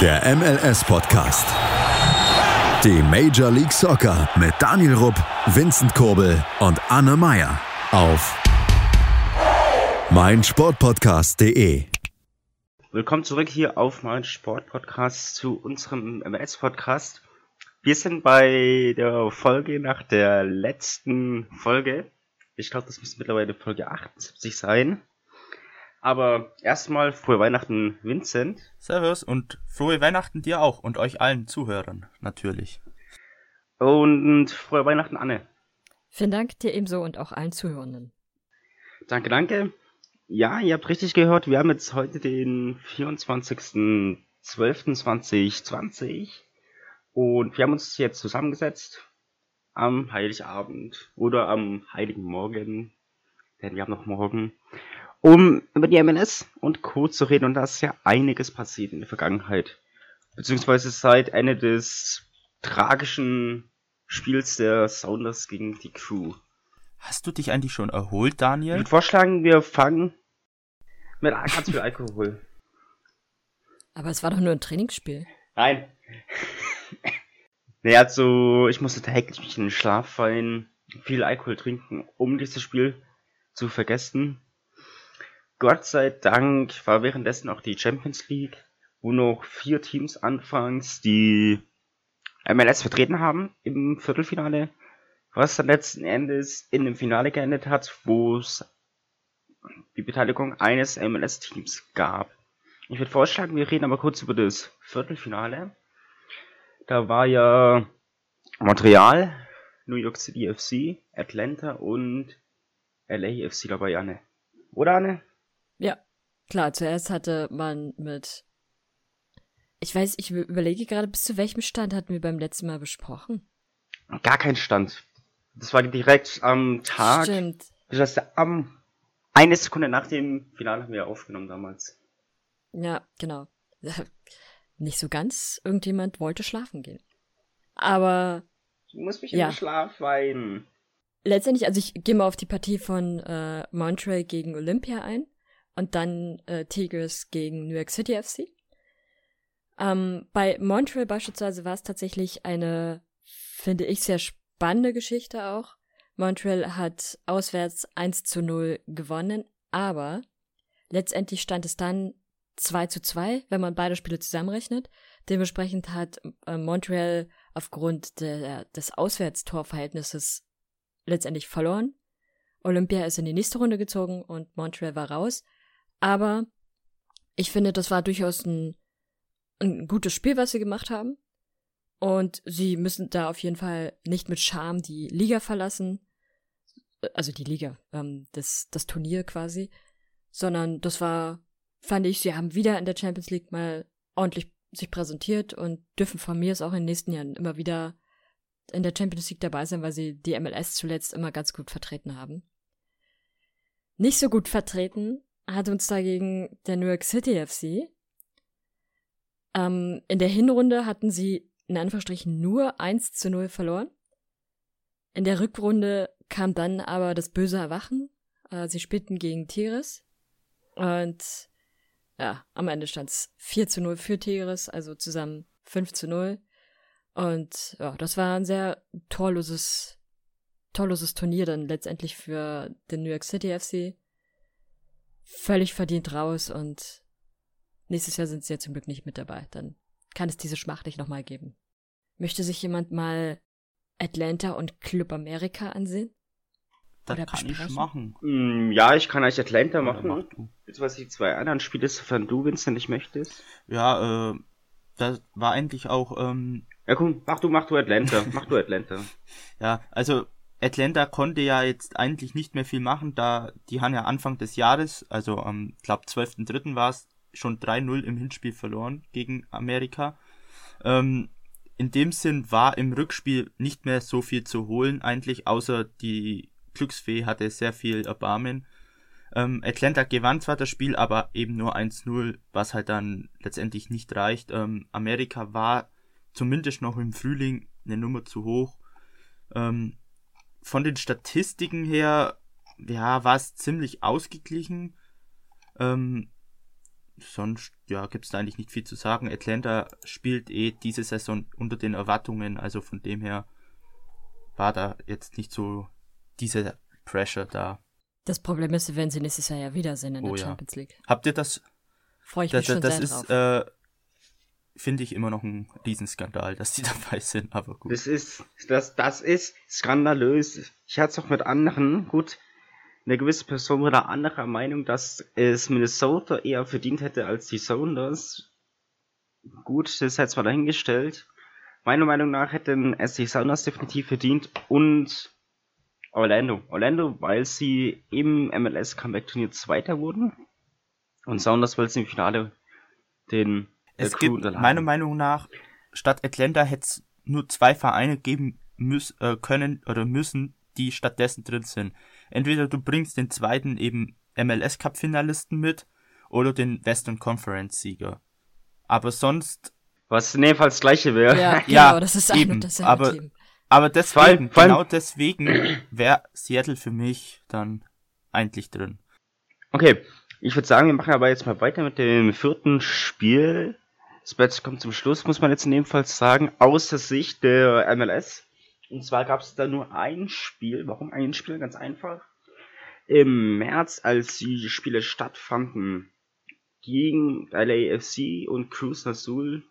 Der MLS-Podcast. Die Major League Soccer mit Daniel Rupp, Vincent Kurbel und Anne Meyer auf meinsportpodcast.de. Willkommen zurück hier auf mein Sportpodcast zu unserem MLS-Podcast. Wir sind bei der Folge nach der letzten Folge. Ich glaube, das müsste mittlerweile Folge 78 sein. Aber erstmal frohe Weihnachten, Vincent. Servus und frohe Weihnachten dir auch und euch allen Zuhörern, natürlich. Und frohe Weihnachten, Anne. Vielen Dank dir ebenso und auch allen Zuhörenden. Danke, danke. Ja, ihr habt richtig gehört, wir haben jetzt heute den 24.12.2020 und wir haben uns jetzt zusammengesetzt am Heiligabend oder am Heiligen Morgen, denn wir haben noch morgen, um über die MLS und Co. zu reden. Und da ist ja einiges passiert in der Vergangenheit. Beziehungsweise seit Ende des tragischen Spiels der Sounders gegen die Crew. Hast du dich eigentlich schon erholt, Daniel? Ich würde vorschlagen, wir fangen mit ganz viel Alkohol. Aber es war doch nur ein Trainingsspiel. Nein. naja, also ich musste täglich in den Schlaf fallen, viel Alkohol trinken, um dieses Spiel zu vergessen. Gott sei Dank war währenddessen auch die Champions League, wo noch vier Teams anfangs die MLS vertreten haben im Viertelfinale, was dann letzten Endes in dem Finale geendet hat, wo es die Beteiligung eines MLS-Teams gab. Ich würde vorschlagen, wir reden aber kurz über das Viertelfinale. Da war ja Montreal, New York City FC, Atlanta und LA FC dabei, Anne. Oder Anne? Ja, klar, zuerst hatte man mit. Ich weiß, ich überlege gerade, bis zu welchem Stand hatten wir beim letzten Mal besprochen? Gar kein Stand. Das war direkt am Tag. Stimmt. Das heißt, am eine Sekunde nach dem Finale haben wir aufgenommen damals. Ja, genau. Nicht so ganz. Irgendjemand wollte schlafen gehen. Aber. Du musst mich Ja. in den Schlaf weinen. letztendlich, also ich gehe mal auf die Partie von äh, Montreal gegen Olympia ein und dann äh, Tigers gegen New York City FC. Ähm, bei Montreal beispielsweise war es tatsächlich eine, finde ich, sehr spannende Geschichte auch. Montreal hat auswärts 1 zu 0 gewonnen, aber letztendlich stand es dann 2 zu 2, wenn man beide Spiele zusammenrechnet. Dementsprechend hat äh, Montreal aufgrund der, des Auswärtstorverhältnisses letztendlich verloren. Olympia ist in die nächste Runde gezogen und Montreal war raus. Aber ich finde, das war durchaus ein, ein gutes Spiel, was sie gemacht haben. Und sie müssen da auf jeden Fall nicht mit Scham die Liga verlassen. Also die Liga, ähm, das, das Turnier quasi. Sondern das war, fand ich, sie haben wieder in der Champions League mal ordentlich sich präsentiert und dürfen von mir es auch in den nächsten Jahren immer wieder in der Champions League dabei sein, weil sie die MLS zuletzt immer ganz gut vertreten haben. Nicht so gut vertreten hat uns dagegen der New York City FC. Ähm, in der Hinrunde hatten sie in Anführungsstrichen nur 1 zu 0 verloren. In der Rückrunde kam dann aber das böse Erwachen. Äh, sie spielten gegen Tigres. Und ja, am Ende stand es 4 zu 0 für Tigres, also zusammen 5 zu 0. Und ja, das war ein sehr torloses, torloses Turnier dann letztendlich für den New York City FC. Völlig verdient raus und nächstes Jahr sind sie ja zum Glück nicht mit dabei. Dann kann es diese Schmacht nicht nochmal geben. Möchte sich jemand mal Atlanta und Club America ansehen? Das Oder kann ich besprechen? machen. Mm, Ja, ich kann euch Atlanta machen. mach du. Jetzt was die zwei anderen Spiele, sofern du, Vincent, nicht möchtest. Ja, äh, das war eigentlich auch, ähm, Ja, komm, mach du, mach du Atlanta. mach du Atlanta. ja, also Atlanta konnte ja jetzt eigentlich nicht mehr viel machen, da die haben ja Anfang des Jahres, also am, glaub, 12.3. war es, schon 3-0 im Hinspiel verloren gegen Amerika. Ähm, in dem Sinn war im Rückspiel nicht mehr so viel zu holen, eigentlich, außer die Glücksfee hatte sehr viel Erbarmen. Ähm, Atlanta gewann zwar das Spiel, aber eben nur 1-0, was halt dann letztendlich nicht reicht. Ähm, Amerika war zumindest noch im Frühling eine Nummer zu hoch. Ähm, von den Statistiken her, ja, war es ziemlich ausgeglichen. Ähm, sonst, ja, gibt es da eigentlich nicht viel zu sagen. Atlanta spielt eh diese Saison unter den Erwartungen, also von dem her war da jetzt nicht so diese Pressure da. Das Problem ist, wenn sie nächstes Jahr ja wieder sind in Oh der. Champions League. Habt ihr das? Freue ich Das, mich schon das sehr ist, drauf. äh, finde ich immer noch ein Riesenskandal, dass die dabei sind, aber gut. Das ist, das, das ist skandalös. Ich hatte es auch mit anderen, gut, eine gewisse Person war da anderer Meinung, dass es Minnesota eher verdient hätte als die Sounders. Gut, das ist jetzt mal dahingestellt. Meiner Meinung nach hätten es die Sounders definitiv verdient und Orlando. Orlando, weil sie im MLS Comeback Turnier Zweiter wurden und Sounders, weil sie im Finale den Es gibt, meiner Meinung nach, statt Atlanta hätte es nur zwei Vereine geben müß, äh, können oder müssen, die stattdessen drin sind. Entweder du bringst den zweiten eben MLS Cup Finalisten mit oder den Western Conference Sieger. Aber sonst, Was in dem Fall das gleiche wäre. ja, genau, ja, das ist ein eben, und dasselbe aber- Team. aber deswegen, vor allem- genau deswegen wäre Seattle für mich dann eigentlich drin. Okay, ich würde sagen, wir machen aber jetzt mal weiter mit dem vierten Spiel. Das Bett kommt zum Schluss, muss man jetzt in dem Fall sagen, aus der Sicht der MLS. Und zwar gab es da nur ein Spiel. Warum ein Spiel? Ganz einfach. Im März, als die Spiele stattfanden, gegen LAFC und Cruz Azul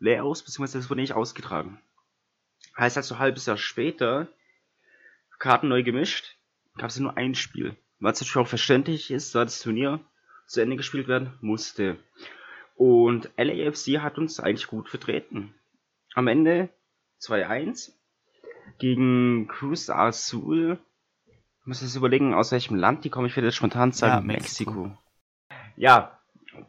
leer aus, beziehungsweise das wurde nicht ausgetragen. Heißt also, ein halbes Jahr später, Karten neu gemischt, gab es nur ein Spiel. Was natürlich auch verständlich ist, da das Turnier zu Ende gespielt werden musste. Und LAFC hat uns eigentlich gut vertreten. Am Ende 2-1 gegen Cruz Azul. Ich muss jetzt überlegen, aus welchem Land die kommen. Ich werde jetzt spontan sagen, Ja, Mexiko. Mexiko. Ja,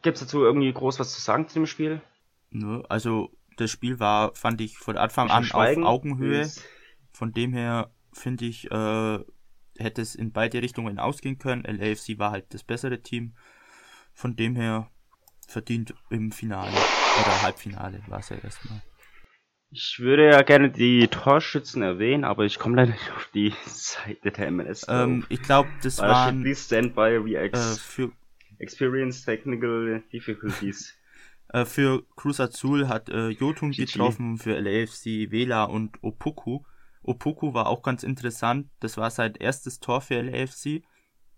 gibt es dazu irgendwie groß was zu sagen zu dem Spiel? Ne? Also das Spiel war, fand ich von Anfang Bisschen an Schweigen? auf Augenhöhe. Von dem her finde ich, äh, hätte es in beide Richtungen ausgehen können. LAFC war halt das bessere Team. Von dem her verdient im Finale oder Halbfinale war es ja erstmal. Ich würde ja gerne die Torschützen erwähnen, aber ich komme leider nicht auf die Seite der MLS. Ähm, ich glaube, das steht, waren please stand by äh, Reacts. für Experience Technical Difficulties. Äh, für Cruz Azul hat äh, Jotun GG. getroffen, für LAFC Vela und Opoku. Opoku war auch ganz interessant. Das war sein erstes Tor für LAFC.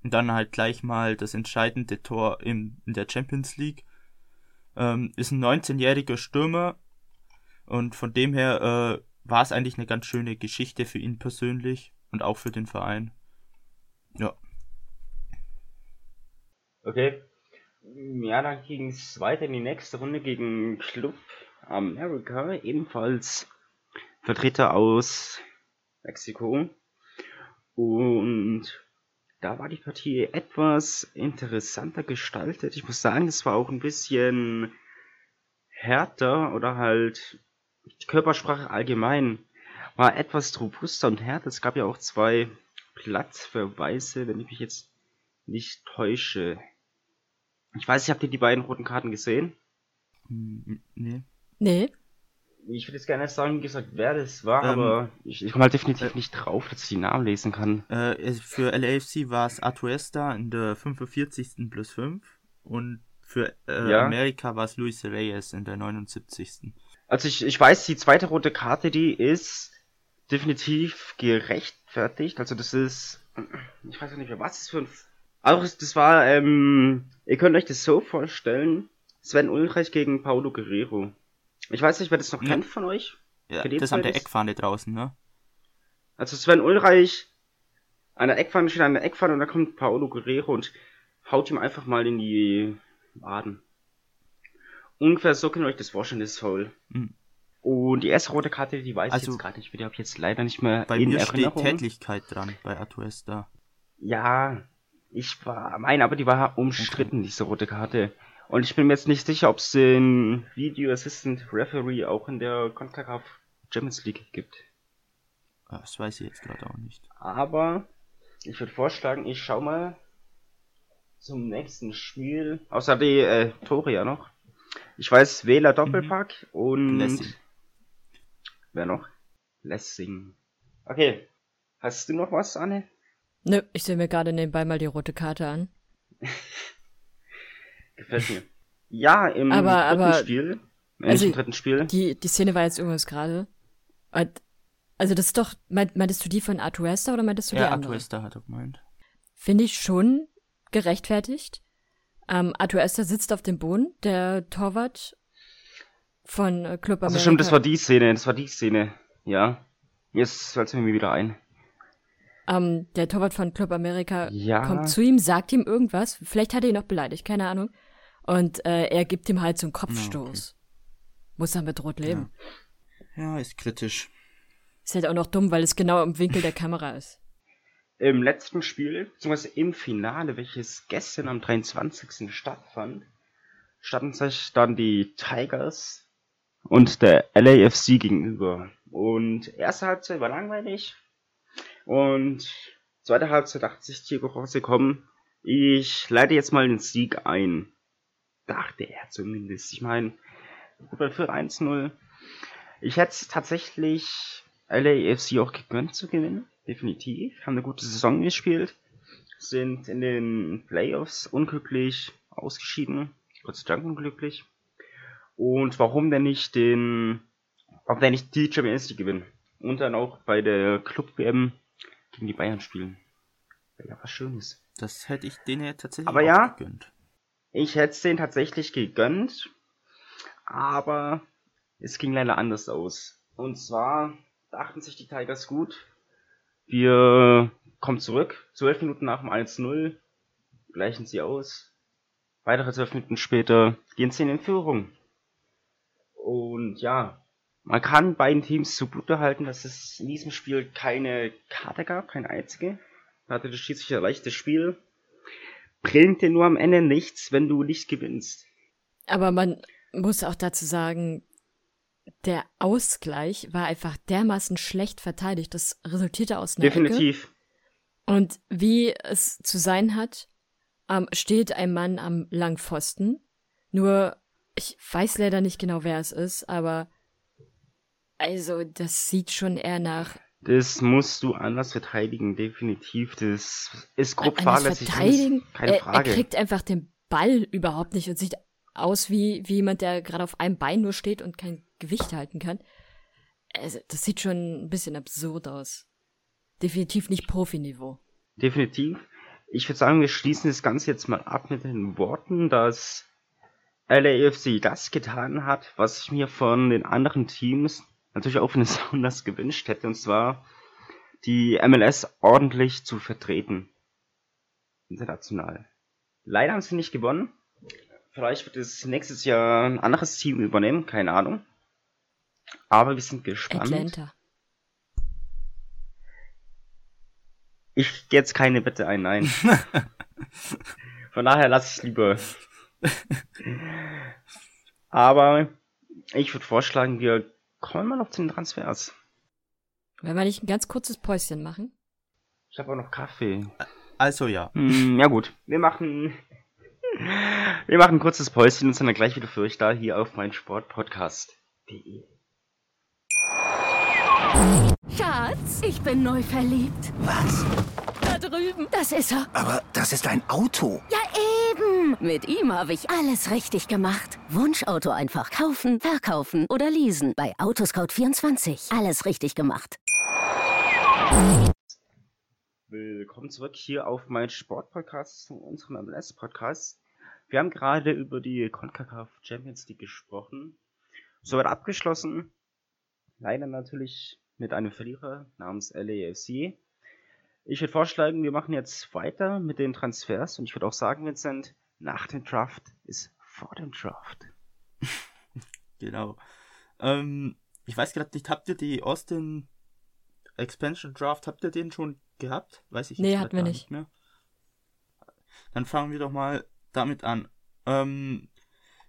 Und dann halt gleich mal das entscheidende Tor in, in der Champions League. Ähm, ist ein 19-jähriger Stürmer. Und von dem her äh, war es eigentlich eine ganz schöne Geschichte für ihn persönlich und auch für den Verein. Ja. Okay. Ja, dann ging es weiter in die nächste Runde gegen Club America, ebenfalls Vertreter aus Mexiko. Und da war die Partie etwas interessanter gestaltet. Ich muss sagen, es war auch ein bisschen härter oder halt die Körpersprache allgemein war etwas robuster und härter. Es gab ja auch zwei Platzverweise, wenn ich mich jetzt nicht täusche. Ich weiß nicht, habt ihr die beiden roten Karten gesehen? Hm, Nee. Nee, Ich würde jetzt gerne sagen, wie gesagt, wer das war, Ähm, aber ich, ich komme halt definitiv nicht drauf, dass ich die Namen lesen kann. Äh, für LAFC war es Atuesta in der 45. plus 5 und für äh, Ja. Amerika war es Luis Reyes in der 79. Also ich, ich weiß, die zweite rote Karte, die ist definitiv gerechtfertigt. Also das ist, ich weiß gar nicht mehr, was das für ein... Auch das war, ähm, ihr könnt euch das so vorstellen, Sven Ulreich gegen Paulo Guerrero. Ich weiß nicht, wer das noch Ja. kennt von euch. Ja, das an der Eckfahne draußen, ne? Also Sven Ulreich an der Eckpfanne steht an der Eckpfanne und da kommt Paolo Guerrero und haut ihm einfach mal in die Waden. Ungefähr so könnt ihr euch das vorstellen, das Foul. Mhm. Und die erste rote Karte, die weiß ich Also- jetzt gerade nicht, die habe ich jetzt leider nicht mehr Bei in mir steht Erinnerung. Tätlichkeit dran bei Atuesta. Ja, ich war, meine, aber die war umstritten, diese rote Karte. Und ich bin mir jetzt nicht sicher, ob es den Video Assistant Referee auch in der CONCACAF Champions League gibt. Ah, Das weiß ich jetzt gerade auch nicht. Aber ich würde vorschlagen, ich schau mal zum nächsten Spiel. Außer die äh, Tore ja noch. Ich weiß, Wähler Doppelpack und. Lessing. Wer noch? Lessing. Okay. Hast du noch was, Anne? nö, ich sehe mir gerade nebenbei mal die rote Karte an. Gefällt mir. Ja, im Aber- dritten aber- Spiel, äh, also, im dritten Spiel, Die, die Szene war jetzt irgendwas gerade. Also das ist doch, meint, meintest du die von Atuesta oder meintest du die Ja, andere? Atuesta hat er gemeint. Finde ich schon gerechtfertigt. Ähm, Atuesta sitzt auf dem Boden, der Torwart von äh, Club America. also stimmt, das war die Szene, das war die Szene, ja. Jetzt fällt es mir wieder ein. Ähm, der Torwart von Club America Ja. kommt zu ihm, sagt ihm irgendwas. Vielleicht hat er ihn noch beleidigt, keine Ahnung. Und äh, er gibt ihm halt so einen Kopfstoß. Muss er mit rot leben. Ja, ist kritisch. Ist halt auch noch dumm, weil es genau im Winkel der Kamera ist. Im letzten Spiel, beziehungsweise im Finale, welches gestern am 23. stattfand, standen sich dann die Tigers und der LAFC gegenüber. Und erste Halbzeit war langweilig. Und zweite Halbzeit dachte sich Diego Rossi, komm, ich leite jetzt mal den Sieg ein. Dachte er zumindest. Ich meine, Gruppe für 1-0. Ich hätte es tatsächlich LAFC auch gegönnt zu gewinnen. Definitiv. Haben eine gute Saison gespielt. Sind in den Playoffs unglücklich ausgeschieden. Gott sei Dank unglücklich. Und warum denn nicht den, warum denn nicht die Champions League gewinnen? Und dann auch bei der Club WM gegen die Bayern spielen. Wäre ja was Schönes. Das hätte ich denen ja tatsächlich Aber ja. gegönnt. Ich hätte es denen tatsächlich gegönnt, aber es ging leider anders aus. Und zwar dachten sich die Tigers gut, wir kommen zurück, zwölf Minuten nach dem 1-0, gleichen sie aus. Weitere zwölf Minuten später gehen sie in Führung. Und ja, man kann beiden Teams zugute halten, dass es in diesem Spiel keine Karte gab, keine einzige. Da hatte der Schiedsrichter leichtes Spiel bringt dir nur am Ende nichts, wenn du nicht gewinnst. Aber man muss auch dazu sagen, der Ausgleich war einfach dermaßen schlecht verteidigt. Das resultierte aus einer Ecke. Definitiv. Und wie es zu sein hat, ähm, steht ein Mann am Langpfosten. Nur, ich weiß leider nicht genau, wer es ist, aber also, das sieht schon eher nach Das musst du anders verteidigen, definitiv. Das ist grob fahrlässig. verteidigen. Keine er, er Frage. kriegt einfach den Ball überhaupt nicht und sieht aus wie, wie jemand, der gerade auf einem Bein nur steht und kein Gewicht halten kann. Also, das sieht schon ein bisschen absurd aus. Definitiv nicht Profiniveau. Definitiv. Ich würde sagen, wir schließen das Ganze jetzt mal ab mit den Worten, dass LAFC das getan hat, was ich mir von den anderen Teams natürlich auch besonders gewünscht hätte, und zwar die MLS ordentlich zu vertreten. International. Leider haben sie nicht gewonnen. Vielleicht wird es nächstes Jahr ein anderes Team übernehmen, keine Ahnung. Aber wir sind gespannt. Atlanta. Ich gehe jetzt keine Bitte ein, nein. Von daher lasse ich lieber. Aber ich würde vorschlagen, wir kommen mal noch zu den Transfers. Wenn wir nicht ein ganz kurzes Päuschen machen. Ich habe auch noch Kaffee. Also ja. Hm, ja gut, wir machen wir machen ein kurzes Päuschen und sind dann gleich wieder für euch da hier auf mein Sportpodcast.de. Schatz, ich bin neu verliebt. Was? Da drüben. Das ist er. Aber das ist ein Auto. Ja, eben. Mit ihm habe ich alles richtig gemacht. Wunschauto einfach kaufen, verkaufen oder leasen. Bei Autoscout24. Alles richtig gemacht. Willkommen zurück hier auf mein Sportpodcast, zu unserem MLS-Podcast. Wir haben gerade über die CONCACAF Champions League gesprochen. Soweit abgeschlossen. Leider natürlich mit einem Verlierer namens LAFC. Ich würde vorschlagen, wir machen jetzt weiter mit den Transfers und ich würde auch sagen, Vincent, nach dem Draft ist vor dem Draft. Genau. Ähm, ich weiß gerade nicht, habt ihr die Austin Expansion Draft, habt ihr den schon gehabt? Weiß ich Nee, hatten wir nicht. mehr. Dann fangen wir doch mal damit an. Ähm,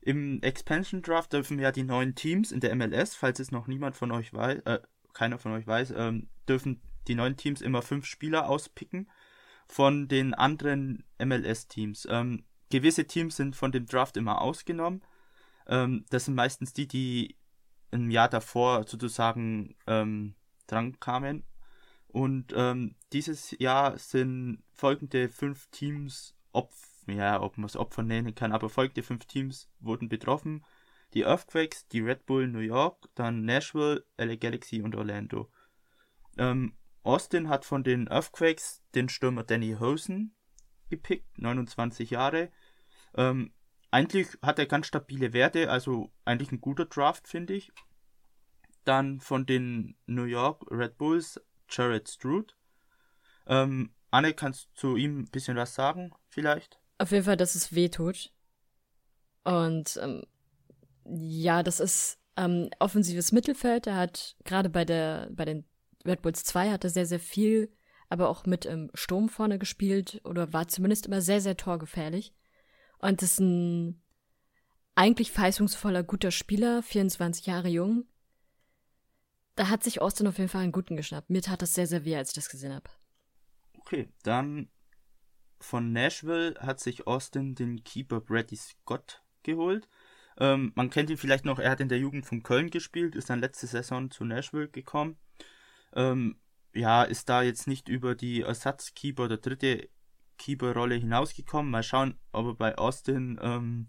Im Expansion Draft dürfen ja die neuen Teams in der MLS, falls es noch niemand von euch weiß, äh, keiner von euch weiß, ähm, dürfen die neuen Teams immer fünf Spieler auspicken von den anderen MLS-Teams. Ähm, gewisse Teams sind von dem Draft immer ausgenommen. Ähm, das sind meistens die, die im Jahr davor sozusagen ähm, dran kamen. Und ähm, dieses Jahr sind folgende fünf Teams op ja, ob man es Opfer nennen kann, aber folgende fünf Teams wurden betroffen. Die Earthquakes, die Red Bull New York, dann Nashville, LA Galaxy und Orlando. Ähm, Austin hat von den Earthquakes den Stürmer Danny Hosen gepickt, 29 Jahre. Ähm, eigentlich hat er ganz stabile Werte, also eigentlich ein guter Draft, finde ich. Dann von den New York Red Bulls Jared Stroud. Ähm, Anne, kannst du zu ihm ein bisschen was sagen, vielleicht? Auf jeden Fall, dass es weh tut. Und ähm, ja, das ist ähm, offensives Mittelfeld. Er hat gerade bei bei den Red Bulls 2 hat er sehr, sehr viel, aber auch mit im Sturm vorne gespielt oder war zumindest immer sehr, sehr torgefährlich. Und ist ein eigentlich verheißungsvoller, guter Spieler, 24 Jahre jung. Da hat sich Austin auf jeden Fall einen guten geschnappt. Mir tat das sehr, sehr weh, als ich das gesehen habe. Okay, dann von Nashville hat sich Austin den Keeper Brady Scott geholt. Ähm, man kennt ihn vielleicht noch, er hat in der Jugend von Köln gespielt, ist dann letzte Saison zu Nashville gekommen. Ähm, ja, ist da jetzt nicht über die Ersatzkeeper oder dritte Keeper-Rolle hinausgekommen. Mal schauen, ob er bei Austin ähm,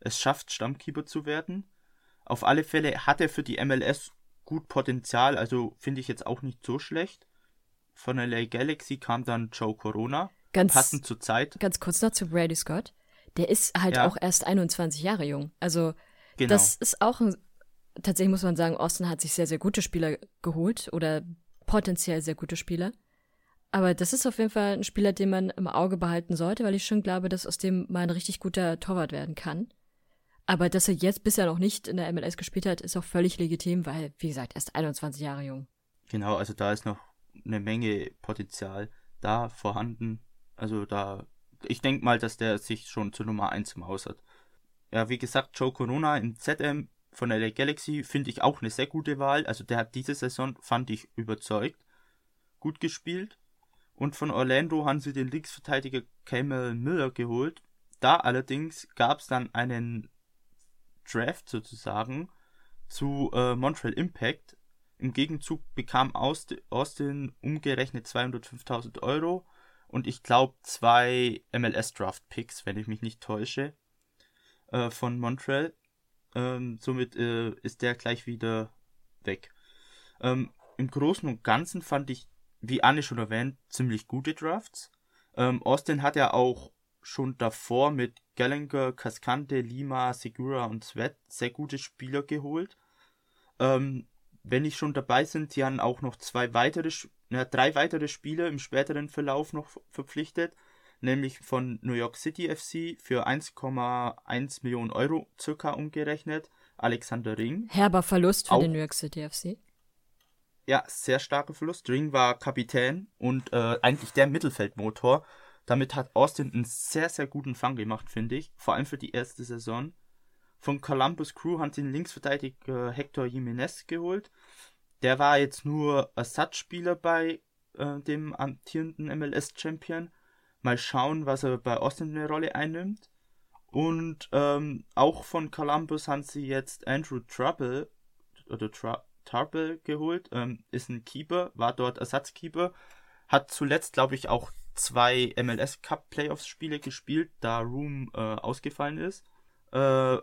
es schafft, Stammkeeper zu werden. Auf alle Fälle hat er für die MLS gut Potenzial, also finde ich jetzt auch nicht so schlecht. Von LA Galaxy kam dann Joe Corona, Ganz, passend zur Zeit. ganz kurz noch zu Brady Scott. Der ist halt Ja. auch erst 21 Jahre jung. Also Genau. das ist auch ein, tatsächlich muss man sagen, Austin hat sich sehr, sehr gute Spieler geholt oder potenziell sehr gute Spieler. Aber das ist auf jeden Fall ein Spieler, den man im Auge behalten sollte, weil ich schon glaube, dass aus dem mal ein richtig guter Torwart werden kann. Aber dass er jetzt bisher noch nicht in der MLS gespielt hat, ist auch völlig legitim, weil, wie gesagt, erst 21 Jahre jung. Genau, also da ist noch eine Menge Potenzial da vorhanden. Also da, ich denke mal, dass der sich schon zur Nummer 1 im Haus hat. Ja, wie gesagt, Joe Corona in ZM von LA Galaxy finde ich auch eine sehr gute Wahl. Also der hat diese Saison, fand ich, überzeugt. Gut gespielt. Und von Orlando haben sie den Linksverteidiger Cameron Miller geholt. Da allerdings gab es dann einen Draft sozusagen zu äh, Montreal Impact. Im Gegenzug bekam Aust- Austin umgerechnet 205.000 Euro und ich glaube zwei MLS Draft Picks, wenn ich mich nicht täusche, äh, von Montreal. Ähm, somit äh, ist der gleich wieder weg. Ähm, Im Großen und Ganzen fand ich, wie Anne schon erwähnt, ziemlich gute Drafts. Ähm, Austin hat ja auch schon davor mit Gallagher, Cascante, Lima, Segura und Sweat sehr gute Spieler geholt. Ähm, wenn ich schon dabei sind, sie haben auch noch zwei weitere, na, drei weitere Spieler im späteren Verlauf noch ver- verpflichtet, nämlich von New York City FC für 1,1 Millionen Euro circa umgerechnet. Alexander Ring. Herber Verlust für Auch- den New York City FC. Ja, sehr starker Verlust. Ring war Kapitän und äh, eigentlich der Mittelfeldmotor. Damit hat Austin einen sehr, sehr guten Fang gemacht, finde ich. Vor allem für die erste Saison. Von Columbus Crew haben sie den Linksverteidiger Hector Jimenez geholt. Der war jetzt nur Ersatzspieler bei äh, dem amtierenden MLS-Champion. Mal schauen, was er bei Austin eine Rolle einnimmt. Und ähm, auch von Columbus haben sie jetzt Andrew Trouble oder Tra Tarble geholt. Ähm, ist ein Keeper, war dort Ersatzkeeper. Hat zuletzt, glaube ich, auch zwei MLS Cup Playoffs Spiele gespielt, da Room äh, ausgefallen ist. Äh,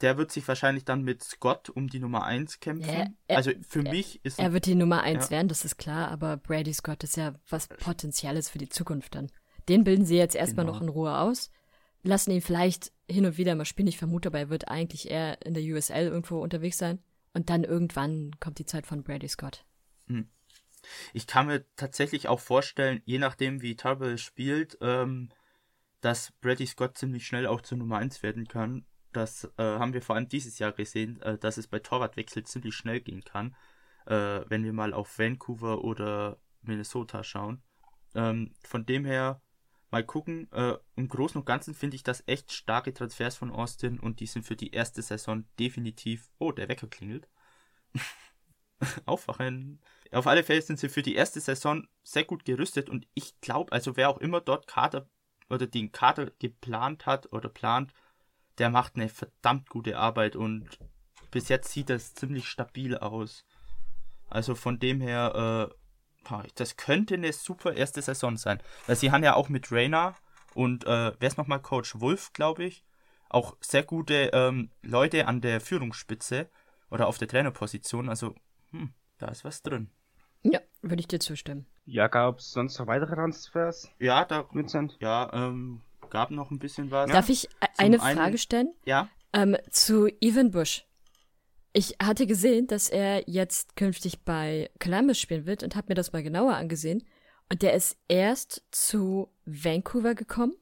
der wird sich wahrscheinlich dann mit Scott um die Nummer 1 kämpfen. Ja, er- also für mich ist Er wird die Nummer eins Ja. werden, das ist klar, aber Brady Scott ist ja was Potenzielles für die Zukunft dann. Den bilden sie jetzt erstmal Genau. noch in Ruhe aus, lassen ihn vielleicht hin und wieder mal spielen. Ich vermute aber, er wird eigentlich eher in der USL irgendwo unterwegs sein. Und dann irgendwann kommt die Zeit von Brady Scott. Ich kann mir tatsächlich auch vorstellen, je nachdem wie Tarbell spielt, ähm, dass Brady Scott ziemlich schnell auch zur Nummer 1 werden kann. Das äh, haben wir vor allem dieses Jahr gesehen, äh, dass es bei Torwartwechsel ziemlich schnell gehen kann, äh, wenn wir mal auf Vancouver oder Minnesota schauen. Ähm, von dem her mal gucken. Äh, Im Großen und Ganzen finde ich das echt starke Transfers von Austin und die sind für die erste Saison definitiv. Oh, der Wecker klingelt. Aufwachen. Auf alle Fälle sind sie für die erste Saison sehr gut gerüstet und ich glaube, also wer auch immer dort Kader oder den Kader geplant hat oder plant, der macht eine verdammt gute Arbeit und bis jetzt sieht das ziemlich stabil aus. Also von dem her, äh, das könnte eine super erste Saison sein. Weil sie haben ja auch mit Rainer Und äh, wer ist nochmal Coach Wolf, glaube ich? Auch sehr gute ähm, Leute an der Führungsspitze oder auf der Trainerposition. Also, hm, da ist was drin. Ja, würde ich dir zustimmen. Ja, gab es sonst noch weitere Transfers, Ja, da Vincent? ja, ähm, gab noch ein bisschen was. Darf ich eine einen- Frage stellen? Ja, Ähm, zu Evan Bush. Ich hatte gesehen, dass er jetzt künftig bei Columbus spielen wird und habe mir das mal genauer angesehen. Und der ist erst zu Vancouver gekommen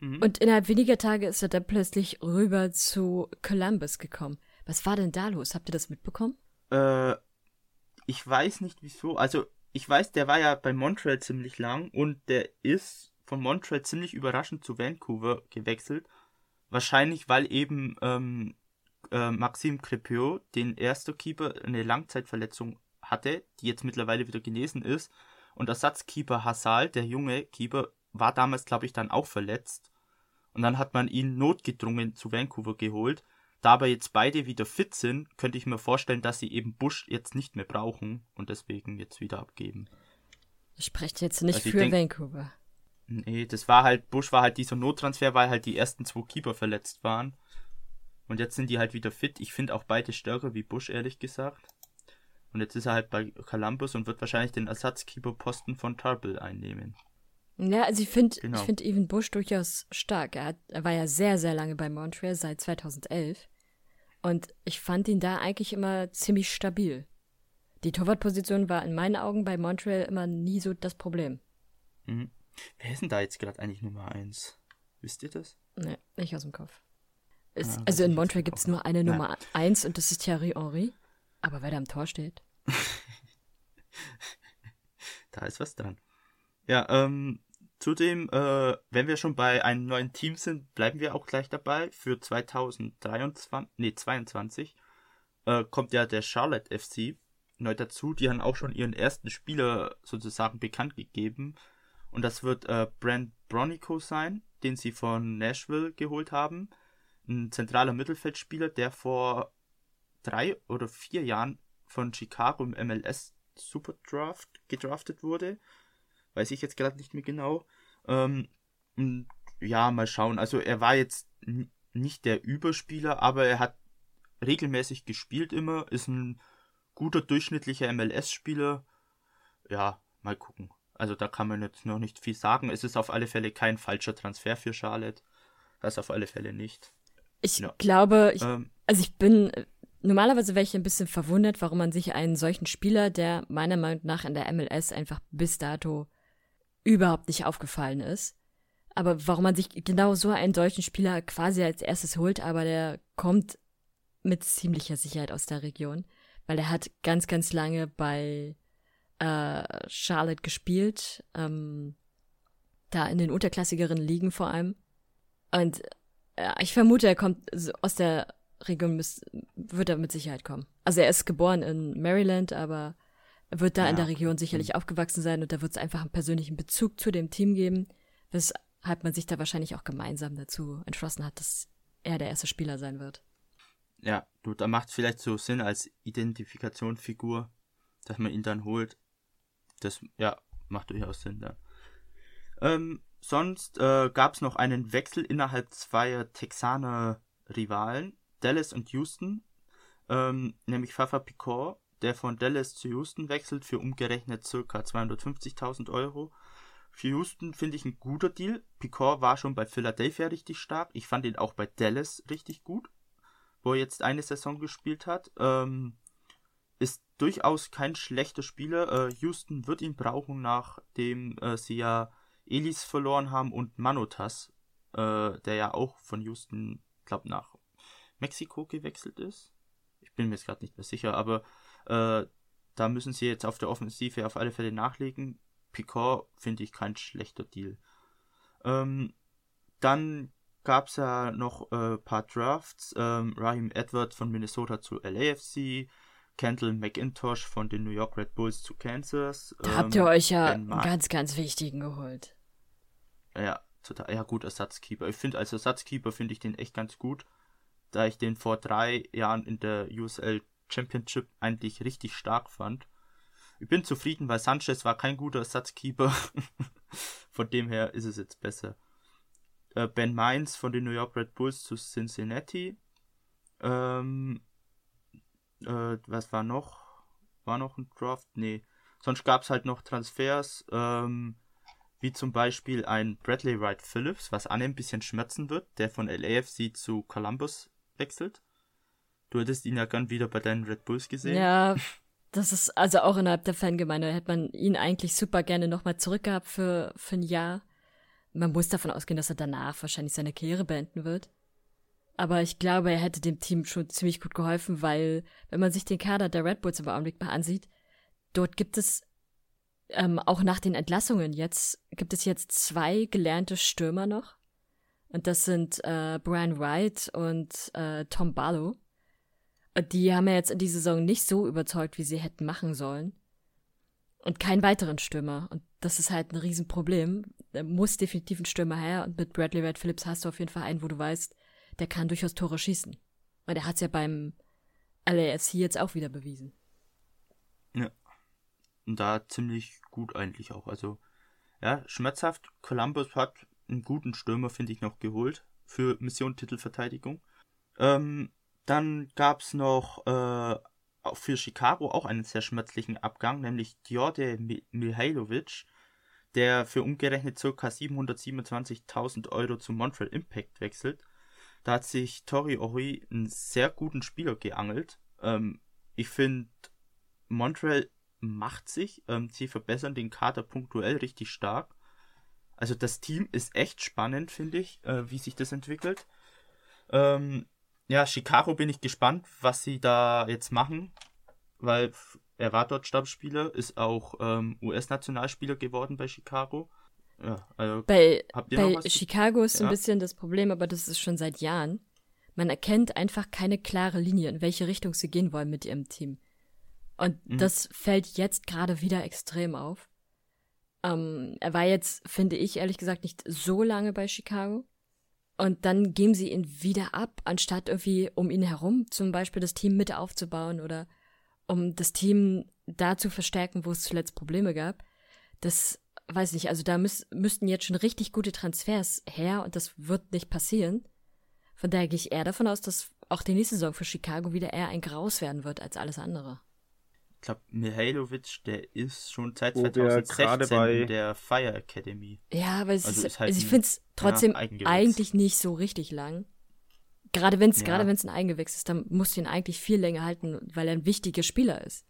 Mhm. und innerhalb weniger Tage ist er dann plötzlich rüber zu Columbus gekommen. Was war denn da los? Habt ihr das mitbekommen? Äh, ich weiß nicht wieso. Also, ich weiß, der war ja bei Montreal ziemlich lang und der ist von Montreal ziemlich überraschend zu Vancouver gewechselt. Wahrscheinlich, weil eben ähm, äh, Maxime Crepeau, den erster Keeper, eine Langzeitverletzung hatte, die jetzt mittlerweile wieder genesen ist. Und Ersatzkeeper Hassal, der junge Keeper, war damals, glaube ich, dann auch verletzt. Und dann hat man ihn notgedrungen zu Vancouver geholt. Da aber jetzt beide wieder fit sind, könnte ich mir vorstellen, dass sie eben Bush jetzt nicht mehr brauchen und deswegen jetzt wieder abgeben. Sprecht jetzt nicht Also ich für denk- Vancouver. Nee, das war halt, Bush war halt dieser Nottransfer, weil halt die ersten zwei Keeper verletzt waren. Und jetzt sind die halt wieder fit. Ich finde auch beide stärker wie Bush, ehrlich gesagt. Und jetzt ist er halt bei Columbus und wird wahrscheinlich den Ersatzkeeper-Posten von Tarbell einnehmen. Ja, also ich finde Genau. ich finde Evan Bush durchaus stark. Er, hat, er war ja sehr, sehr lange bei Montreal, seit 2011. Und ich fand ihn da eigentlich immer ziemlich stabil. Die Torwartposition war in meinen Augen bei Montreal immer nie so das Problem. Mhm. Wer ist denn da jetzt gerade eigentlich Nummer 1? Wisst ihr das? Nee, nicht aus dem Kopf. Es, Ja, also in Montreal gibt es nur eine Nein. Nummer eins und das ist Thierry Henry. Aber wer da am Tor steht? Da ist was dran. Ja, ähm, zudem, äh, wenn wir schon bei einem neuen Team sind, bleiben wir auch gleich dabei. Für 2023, nee, 22, äh, kommt ja der Charlotte FC neu dazu. Die haben auch schon ihren ersten Spieler sozusagen bekannt gegeben. Und das wird äh, Brent Bronico sein, den sie von Nashville geholt haben. Ein zentraler Mittelfeldspieler, der vor drei oder vier Jahren von Chicago im MLS Super Draft gedraftet wurde. Weiß ich jetzt gerade nicht mehr genau. Ähm, ja, mal schauen. Also er war jetzt nicht der Überspieler, aber er hat regelmäßig gespielt immer, ist ein guter durchschnittlicher MLS-Spieler. Ja, mal gucken. Also da kann man jetzt noch nicht viel sagen. Es ist auf alle Fälle kein falscher Transfer für Charlotte. Das auf alle Fälle nicht. Ich Ja. glaube, ich, Ähm, also ich bin, normalerweise wäre ich ein bisschen verwundert, warum man sich einen solchen Spieler, der meiner Meinung nach in der MLS einfach bis dato überhaupt nicht aufgefallen ist, aber warum man sich genau so einen solchen Spieler quasi als erstes holt, aber der kommt mit ziemlicher Sicherheit aus der Region, weil er hat ganz, ganz lange bei äh, Charlotte gespielt, ähm, da in den unterklassigeren Ligen vor allem. Und ich vermute, er kommt aus der Region, müß, wird er mit Sicherheit kommen. Also er ist geboren in Maryland, aber er wird da in Ja, der Region sicherlich aufgewachsen sein und da wird es einfach einen persönlichen Bezug zu dem Team geben, weshalb man sich da wahrscheinlich auch gemeinsam dazu entschlossen hat, dass er der erste Spieler sein wird. Ja, du, da macht vielleicht so Sinn als Identifikationsfigur, dass man ihn dann holt. Das, ja, macht durchaus Sinn dann. Ähm, sonst äh, gab es noch einen Wechsel innerhalb zweier Texaner Rivalen, Dallas und Houston, ähm, nämlich Fafa Picor, der von Dallas zu Houston wechselt für umgerechnet ca. 250.000 Euro. Für Houston finde ich ein guter Deal. Picor war schon bei Philadelphia richtig stark. Ich fand ihn auch bei Dallas richtig gut wo er jetzt eine Saison gespielt hat. Ähm, ist durchaus kein schlechter Spieler. Äh, Houston wird ihn brauchen, nachdem äh, sie ja Elis verloren haben und Manotas, äh, der ja auch von Houston, glaube nach Mexiko gewechselt ist. Ich bin mir jetzt gerade nicht mehr sicher, aber äh, da müssen sie jetzt auf der Offensive auf alle Fälle nachlegen. Picard finde ich kein schlechter Deal. Ähm, dann gab es ja noch ein äh, paar Drafts. Ähm, Raheem Edwards von Minnesota zu LAFC, Kendall McIntosh von den New York Red Bulls zu Kansas. Da ähm, habt ihr euch ja einen ganz, ganz wichtigen geholt. Ja, total. Ja, gut, Ersatzkeeper. Ich finde, als Ersatzkeeper finde ich den echt ganz gut, da ich den vor drei Jahren in der USL Championship eigentlich richtig stark fand. Ich bin zufrieden, weil Sanchez war kein guter Ersatzkeeper. Von dem her ist es jetzt besser. äh, Ben Mines von den New York Red Bulls zu Cincinnati. Ähm, äh, was war noch? War noch ein Draft? Nee. Sonst gab es halt noch Transfers, ähm, wie zum Beispiel ein Bradley Wright Phillips, was Anne ein bisschen schmerzen wird, der von LAFC zu Columbus wechselt. Du hättest ihn ja gern wieder bei deinen Red Bulls gesehen. Ja, das ist also auch innerhalb der Fangemeinde hätte man ihn eigentlich super gerne nochmal zurückgehabt für, für ein Jahr. Man muss davon ausgehen, dass er danach wahrscheinlich seine Karriere beenden wird. Aber ich glaube, er hätte dem Team schon ziemlich gut geholfen, weil, wenn man sich den Kader der Red Bulls im Augenblick mal ansieht, dort gibt es ähm, auch nach den Entlassungen jetzt, gibt es jetzt zwei gelernte Stürmer noch. Und das sind äh, Brian Wright und äh, Tom Barlow. Die haben ja jetzt in dieser Saison nicht so überzeugt, wie sie hätten machen sollen. Und keinen weiteren Stürmer. Und das ist halt ein Riesenproblem. Da muss definitiv ein Stürmer her. Und mit Bradley Red Phillips hast du auf jeden Fall einen, wo du weißt, der kann durchaus Tore schießen. Und er hat es ja beim LAFC jetzt auch wieder bewiesen. Ja. Und da ziemlich gut eigentlich auch. Also, ja, schmerzhaft. Columbus hat einen guten Stürmer, finde ich, noch geholt für Mission Titelverteidigung. Ähm, dann gab es noch äh, für Chicago auch einen sehr schmerzlichen Abgang, nämlich Djorde Mihailovic, der für umgerechnet ca. 727.000 Euro zu Montreal Impact wechselt. Da hat sich Tori Ori einen sehr guten Spieler geangelt. Ähm, ich finde, Montreal macht sich. Ähm, sie verbessern den Kader punktuell richtig stark. Also das Team ist echt spannend, finde ich, äh, wie sich das entwickelt. Ähm, ja, Chicago bin ich gespannt, was sie da jetzt machen, weil er war dort Stabsspieler, ist auch ähm, US-Nationalspieler geworden bei Chicago. Ja, also bei bei Chicago ist so ein bisschen das Problem, aber das ist schon seit Jahren. Man erkennt einfach keine klare Linie, in welche Richtung sie gehen wollen mit ihrem Team. Und mhm. das fällt jetzt gerade wieder extrem auf. Ähm, er war jetzt, finde ich, ehrlich gesagt, nicht so lange bei Chicago. Und dann geben sie ihn wieder ab, anstatt irgendwie um ihn herum zum Beispiel das Team mit aufzubauen oder um das Team da zu verstärken, wo es zuletzt Probleme gab. Das weiß nicht, also da müß, müssten jetzt schon richtig gute Transfers her und das wird nicht passieren. Von daher gehe ich eher davon aus, dass auch die nächste Saison für Chicago wieder eher ein Graus werden wird als alles andere. Ich glaube, Mihailovic, der ist schon seit 2016 in der Fire Academy. Ja, aber es also ist, halt also ich finde es trotzdem ja, eigentlich nicht so richtig lang. Gerade wenn es ja. gerade wenn es ein Eigengewächs ist, dann musst du ihn eigentlich viel länger halten, weil er ein wichtiger Spieler ist.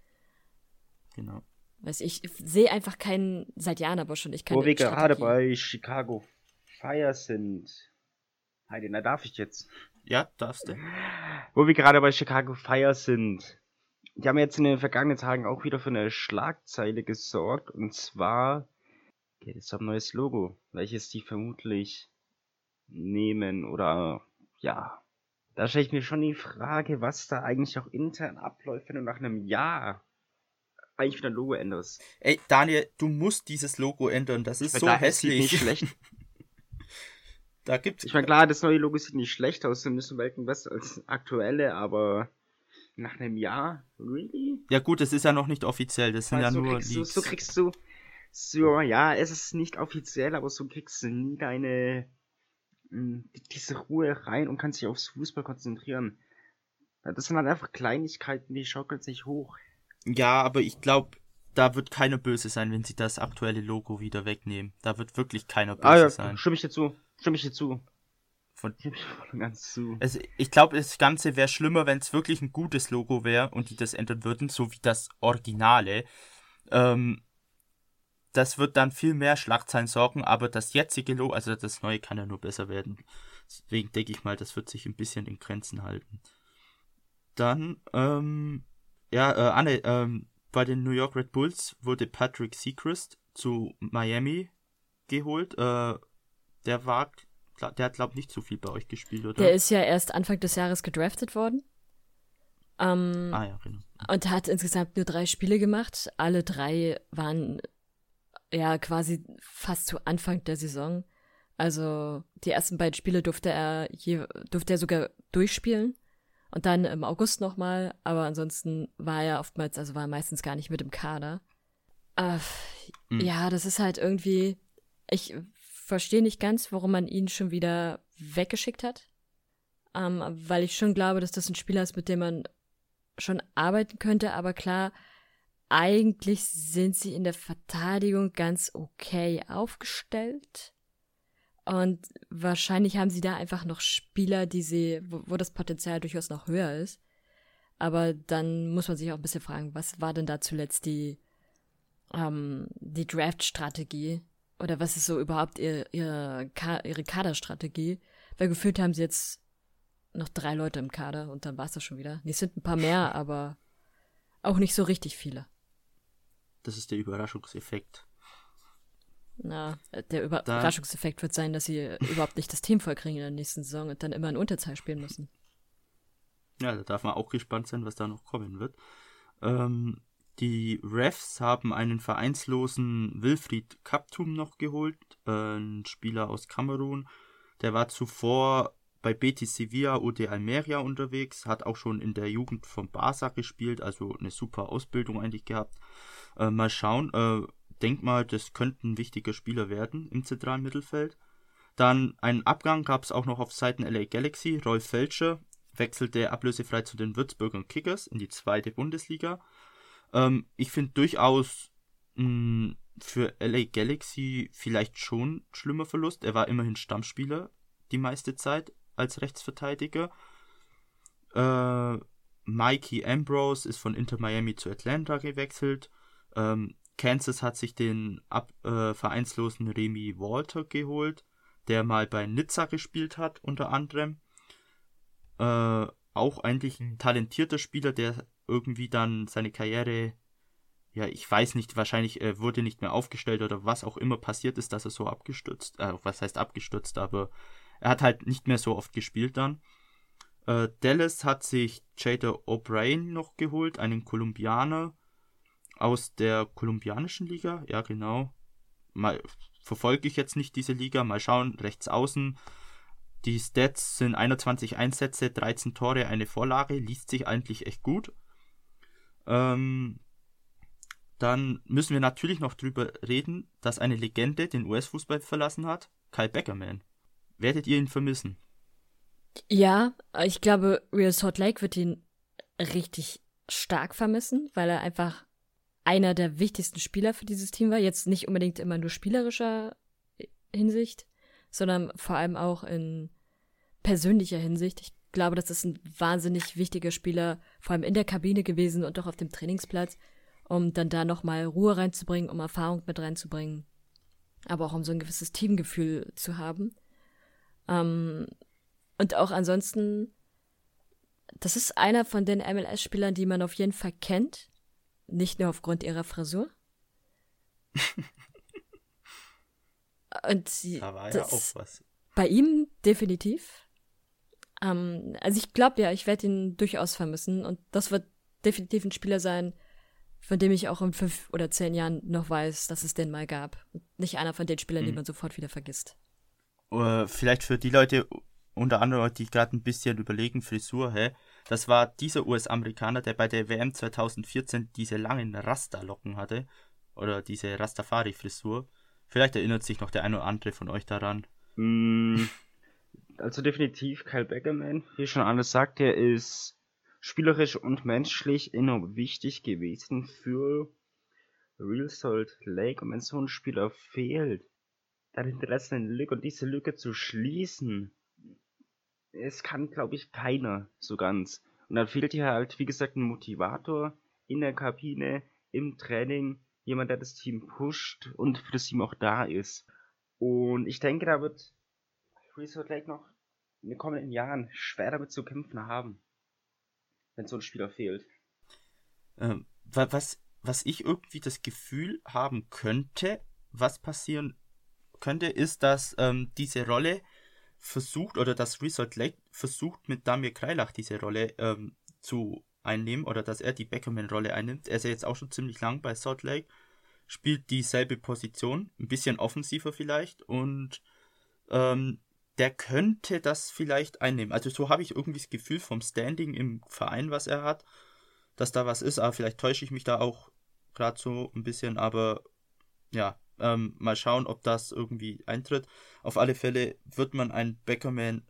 Genau. Weiß ich, ich sehe einfach keinen, seit Jahren aber schon, ich kann Wo wir gerade bei Chicago Fire sind. Heidi, na darf ich jetzt? Ja, darfst du. Wo wir gerade bei Chicago Fire sind. Die haben jetzt in den vergangenen Tagen auch wieder für eine Schlagzeile gesorgt. Und zwar geht es um ein neues Logo, welches die vermutlich nehmen oder ja. Da stelle ich mir schon die Frage, was da eigentlich auch intern abläuft, wenn du nach einem Jahr eigentlich wieder ein Logo änderst. Ey, Daniel, du musst dieses Logo ändern. Das ist so da hässlich. Nicht schlecht. da gibt's. Ich meine, klar, das neue Logo sieht nicht schlecht aus, ein bisschen Welken besser als aktuelle, aber nach einem Jahr, really? Ja gut, es ist ja noch nicht offiziell, das sind also, ja nur kriegst du, so kriegst du, so, ja, es ist nicht offiziell, aber so kriegst du nie deine, hm, diese Ruhe rein und kannst dich aufs Fußball konzentrieren. Das sind halt einfach Kleinigkeiten, die schaukeln sich hoch. Ja, aber ich glaube, da wird keiner böse sein, wenn sie das aktuelle Logo wieder wegnehmen. Da wird wirklich keiner böse ah, ja, sein. Stimme ich dir zu. Stimme ich dir zu. Von, ganz zu. Also ich glaube, das Ganze wäre schlimmer, wenn es wirklich ein gutes Logo wäre und die das ändern würden, so wie das Originale. Ähm, das wird dann viel mehr Schlagzeilen sorgen, aber das jetzige Logo, also das neue kann ja nur besser werden. Deswegen denke ich mal, das wird sich ein bisschen in Grenzen halten. Dann, ähm, ja, äh, Anne, ähm, bei den New York Red Bulls wurde Patrick Seacrest zu Miami geholt. Äh, der war, der hat, glaube ich, nicht so viel bei euch gespielt, oder? Der ist ja erst Anfang des Jahres gedraftet worden. Ähm, ah ja, genau. Und hat insgesamt nur drei Spiele gemacht. Alle drei waren ja quasi fast zu Anfang der Saison. Also die ersten beiden Spiele durfte er je, durfte er sogar durchspielen. Und dann im August nochmal, aber ansonsten war er oftmals, also war er meistens gar nicht mit im Kader. Äh, mhm. Ja, das ist halt irgendwie, ich verstehe nicht ganz, warum man ihn schon wieder weggeschickt hat. Ähm, weil ich schon glaube, dass das ein Spieler ist, mit dem man schon arbeiten könnte. Aber klar, eigentlich sind sie in der Verteidigung ganz okay aufgestellt. Und wahrscheinlich haben sie da einfach noch Spieler, die sie, wo, wo das Potenzial durchaus noch höher ist. Aber dann muss man sich auch ein bisschen fragen, was war denn da zuletzt die, ähm, die Draft-Strategie? Oder was ist so überhaupt ihr, ihr, ihre Kaderstrategie? Weil gefühlt haben sie jetzt noch drei Leute im Kader und dann war es das schon wieder. Es sind ein paar mehr, aber auch nicht so richtig viele. Das ist der Überraschungseffekt. Na, der Über da Überraschungseffekt wird sein, dass sie überhaupt nicht das Team vollkriegen in der nächsten Saison und dann immer in Unterzahl spielen müssen. Ja, da darf man auch gespannt sein, was da noch kommen wird. Ähm, die Refs haben einen vereinslosen Wilfried Kaptum noch geholt, äh, ein Spieler aus Kamerun. Der war zuvor bei Betis Sevilla UD Almeria unterwegs, hat auch schon in der Jugend von Barca gespielt, also eine super Ausbildung eigentlich gehabt. Äh, mal schauen, äh, denk mal, das könnte ein wichtiger Spieler werden im zentralen Mittelfeld. Dann einen Abgang gab es auch noch auf Seiten LA Galaxy. Rolf Felscher wechselte ablösefrei zu den Würzburger Kickers in die zweite Bundesliga. Ähm, ich finde durchaus mh, hm, für LA Galaxy vielleicht schon schlimmer Verlust. Er war immerhin Stammspieler die meiste Zeit als Rechtsverteidiger. Äh, Mikey Ambrose ist von Inter Miami zu Atlanta gewechselt. Ähm, Kansas hat sich den ab, äh, vereinslosen Remy Walter geholt, der mal bei Nizza gespielt hat, unter anderem. Äh, auch eigentlich ein talentierter Spieler, der irgendwie dann seine Karriere, ja, ich weiß nicht, wahrscheinlich äh, wurde nicht mehr aufgestellt oder was auch immer passiert ist, dass er so abgestürzt, äh, was heißt abgestürzt, aber er hat halt nicht mehr so oft gespielt dann. Äh, Dallas hat sich Jada O'Brien noch geholt, einen Kolumbianer aus der kolumbianischen Liga. Ja, genau. Mal verfolge ich jetzt nicht diese Liga. Mal schauen, rechts außen. Die Stats sind 21 Einsätze, 13 Tore, eine Vorlage. Liest sich eigentlich echt gut. Ähm, dann müssen wir natürlich noch drüber reden, dass eine Legende den US-Fußball verlassen hat. Kyle Beckerman. Werdet ihr ihn vermissen? Ja, ich glaube, Real Salt Lake wird ihn richtig stark vermissen, weil er einfach einer der wichtigsten Spieler für dieses Team war. Jetzt nicht unbedingt immer nur spielerischer Hinsicht, sondern vor allem auch in persönlicher Hinsicht. Ich glaube, das ist ein wahnsinnig wichtiger Spieler, vor allem in der Kabine gewesen und auch auf dem Trainingsplatz, um dann da nochmal Ruhe reinzubringen, um Erfahrung mit reinzubringen, aber auch um so ein gewisses Teamgefühl zu haben. Ähm, und auch ansonsten, das ist einer von den MLS-Spielern, die man auf jeden Fall kennt. Nicht nur aufgrund ihrer Frisur. und sie, da war ja auch was. Bei ihm definitiv. Ähm, also ich glaube ja, ich werde ihn durchaus vermissen und das wird definitiv ein Spieler sein, von dem ich auch in fünf oder zehn Jahren noch weiß, dass es den mal gab. Und nicht einer von den Spielern, mhm. die man sofort wieder vergisst. Äh, vielleicht für die Leute, unter anderem, die gerade ein bisschen überlegen, Frisur, hä? Das war dieser US-Amerikaner, der bei der WM 2014 diese langen Rasta-Locken hatte. Oder diese Rastafari-Frisur. Vielleicht erinnert sich noch der eine oder andere von euch daran. Mm, also definitiv Kyle Beckerman. Wie schon alles sagt, er ist spielerisch und menschlich enorm wichtig gewesen für Real Salt Lake. Und wenn so ein Spieler fehlt, dann hinterlässt eine Lücke und diese Lücke zu schließen, es kann, glaube ich, keiner so ganz. Und dann fehlt hier halt, wie gesagt, ein Motivator in der Kabine, im Training, jemand, der das Team pusht und für das Team auch da ist. Und ich denke, da wird Resort Lake noch in den kommenden Jahren schwer damit zu kämpfen haben, wenn so ein Spieler fehlt. Ähm, was, was ich irgendwie das Gefühl haben könnte, was passieren könnte, ist, dass ähm, diese Rolle versucht oder dass Resort Lake versucht mit Damir Kreilach diese Rolle ähm, zu einnehmen oder dass er die Beckerman-Rolle einnimmt. Er ist ja jetzt auch schon ziemlich lang bei Salt Lake, spielt dieselbe Position, ein bisschen offensiver vielleicht und ähm, der könnte das vielleicht einnehmen. Also so habe ich irgendwie das Gefühl vom Standing im Verein, was er hat, dass da was ist, aber vielleicht täusche ich mich da auch gerade so ein bisschen, aber ja, Ähm, mal schauen, ob das irgendwie eintritt. Auf alle Fälle wird man einen Beckerman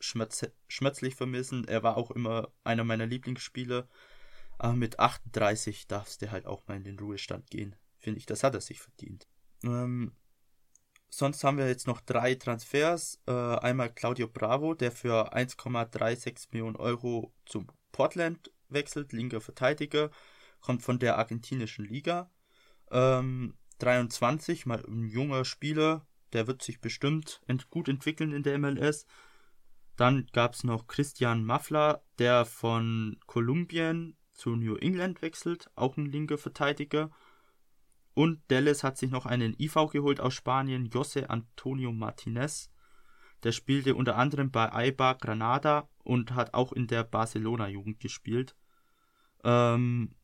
schmerz schmerzlich vermissen. Er war auch immer einer meiner Lieblingsspieler. Aber mit 38 darfst du halt auch mal in den Ruhestand gehen. Finde ich, das hat er sich verdient. Ähm, sonst haben wir jetzt noch drei Transfers. Äh, einmal Claudio Bravo, der für 1,36 Millionen Euro zum Portland wechselt, linker Verteidiger, kommt von der argentinischen Liga. Ähm, 23, mal ein junger Spieler, der wird sich bestimmt ent gut entwickeln in der MLS. Dann gab es noch Christian Maffler, der von Kolumbien zu New England wechselt, auch ein linker Verteidiger. Und Dallas hat sich noch einen IV geholt aus Spanien, Jose Antonio Martinez. Der spielte unter anderem bei Aiba Granada und hat auch in der Barcelona-Jugend gespielt. Ähm,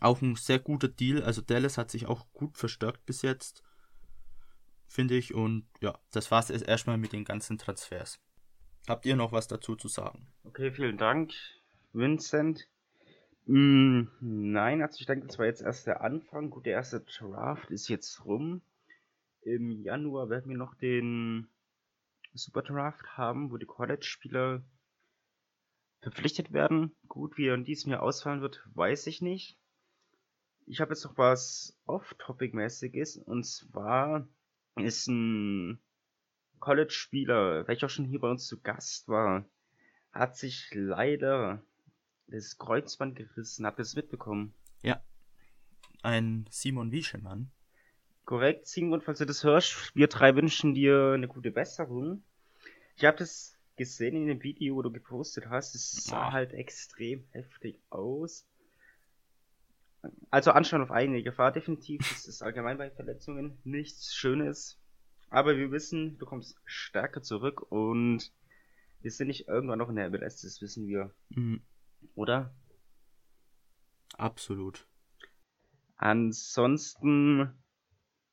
auch ein sehr guter Deal. Also Dallas hat sich auch gut verstärkt bis jetzt, finde ich. Und ja, das war es erstmal mit den ganzen Transfers. Habt ihr noch was dazu zu sagen? Okay, vielen Dank, Vincent. Mm, nein, also ich denke, das war jetzt erst der Anfang. Gut, der erste Draft ist jetzt rum. Im Januar werden wir noch den Super Draft haben, wo die College-Spieler verpflichtet werden. Gut, wie er in diesem Jahr ausfallen wird, weiß ich nicht. Ich habe jetzt noch was off-topic-mäßiges und zwar ist ein College-Spieler, welcher schon hier bei uns zu Gast war, hat sich leider das Kreuzband gerissen. Habt ihr es mitbekommen? Ja. Ein Simon Wieschemann. Korrekt, Simon, falls du das hörst, wir drei wünschen dir eine gute Besserung. Ich habe das gesehen in dem Video, wo du gepostet hast. Es sah ja. halt extrem heftig aus. Also anschauen auf eigene Gefahr, definitiv. Das ist allgemein bei Verletzungen nichts Schönes. Aber wir wissen, du kommst stärker zurück und wir sind nicht irgendwann noch in der MLS, das wissen wir. Mhm. Oder? Absolut. Ansonsten,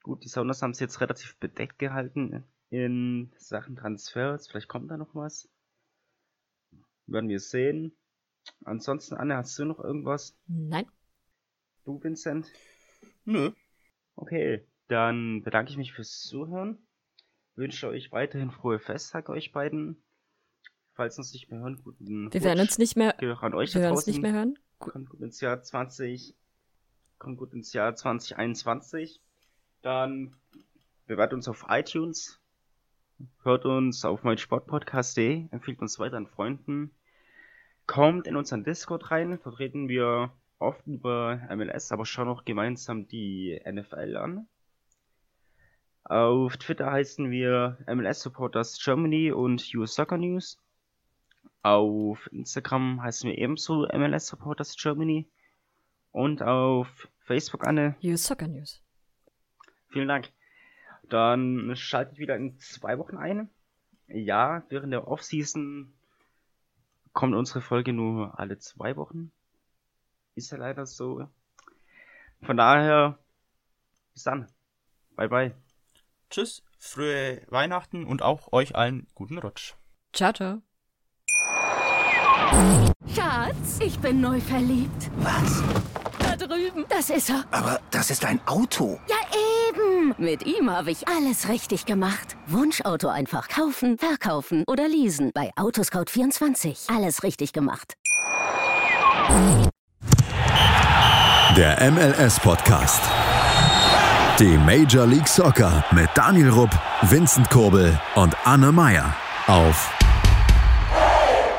gut, die Sounders haben es jetzt relativ bedeckt gehalten in Sachen Transfers. Vielleicht kommt da noch was. Werden wir sehen. Ansonsten, Anne, hast du noch irgendwas? Nein. Du, Vincent? Nö. Okay, dann bedanke ich mich fürs Zuhören. Wünsche euch weiterhin frohe Festtage euch beiden. Falls uns nicht mehr hören, guten Wir werden uns nicht mehr, euch wir werden uns nicht mehr hören. Kommt gut ins Jahr 20, kommt gut ins Jahr 2021. Dann bewertet uns auf iTunes, hört uns auf meinsportpodcast.de, empfiehlt uns weiter an Freunden, kommt in unseren Discord rein, vertreten wir oft über MLS, aber schauen auch gemeinsam die NFL an. Auf Twitter heißen wir MLS Supporters Germany und US Soccer News. Auf Instagram heißen wir ebenso MLS Supporters Germany. Und auf Facebook, Anne. US Soccer News. Vielen Dank. Dann schaltet wieder in zwei Wochen ein. Ja, während der Offseason kommt unsere Folge nur alle zwei Wochen. Ist ja leider so. Von daher, bis dann. Bye bye. Tschüss, frühe Weihnachten und auch euch allen guten Rutsch. Ciao, ciao. Schatz, ich bin neu verliebt. Was? Da drüben. Das ist er. Aber das ist ein Auto. Ja, eben. Mit ihm habe ich alles richtig gemacht. Wunschauto einfach kaufen, verkaufen oder leasen. Bei Autoscout24. Alles richtig gemacht. Der MLS-Podcast. Die Major League Soccer mit Daniel Rupp, Vincent Kurbel und Anne Meyer auf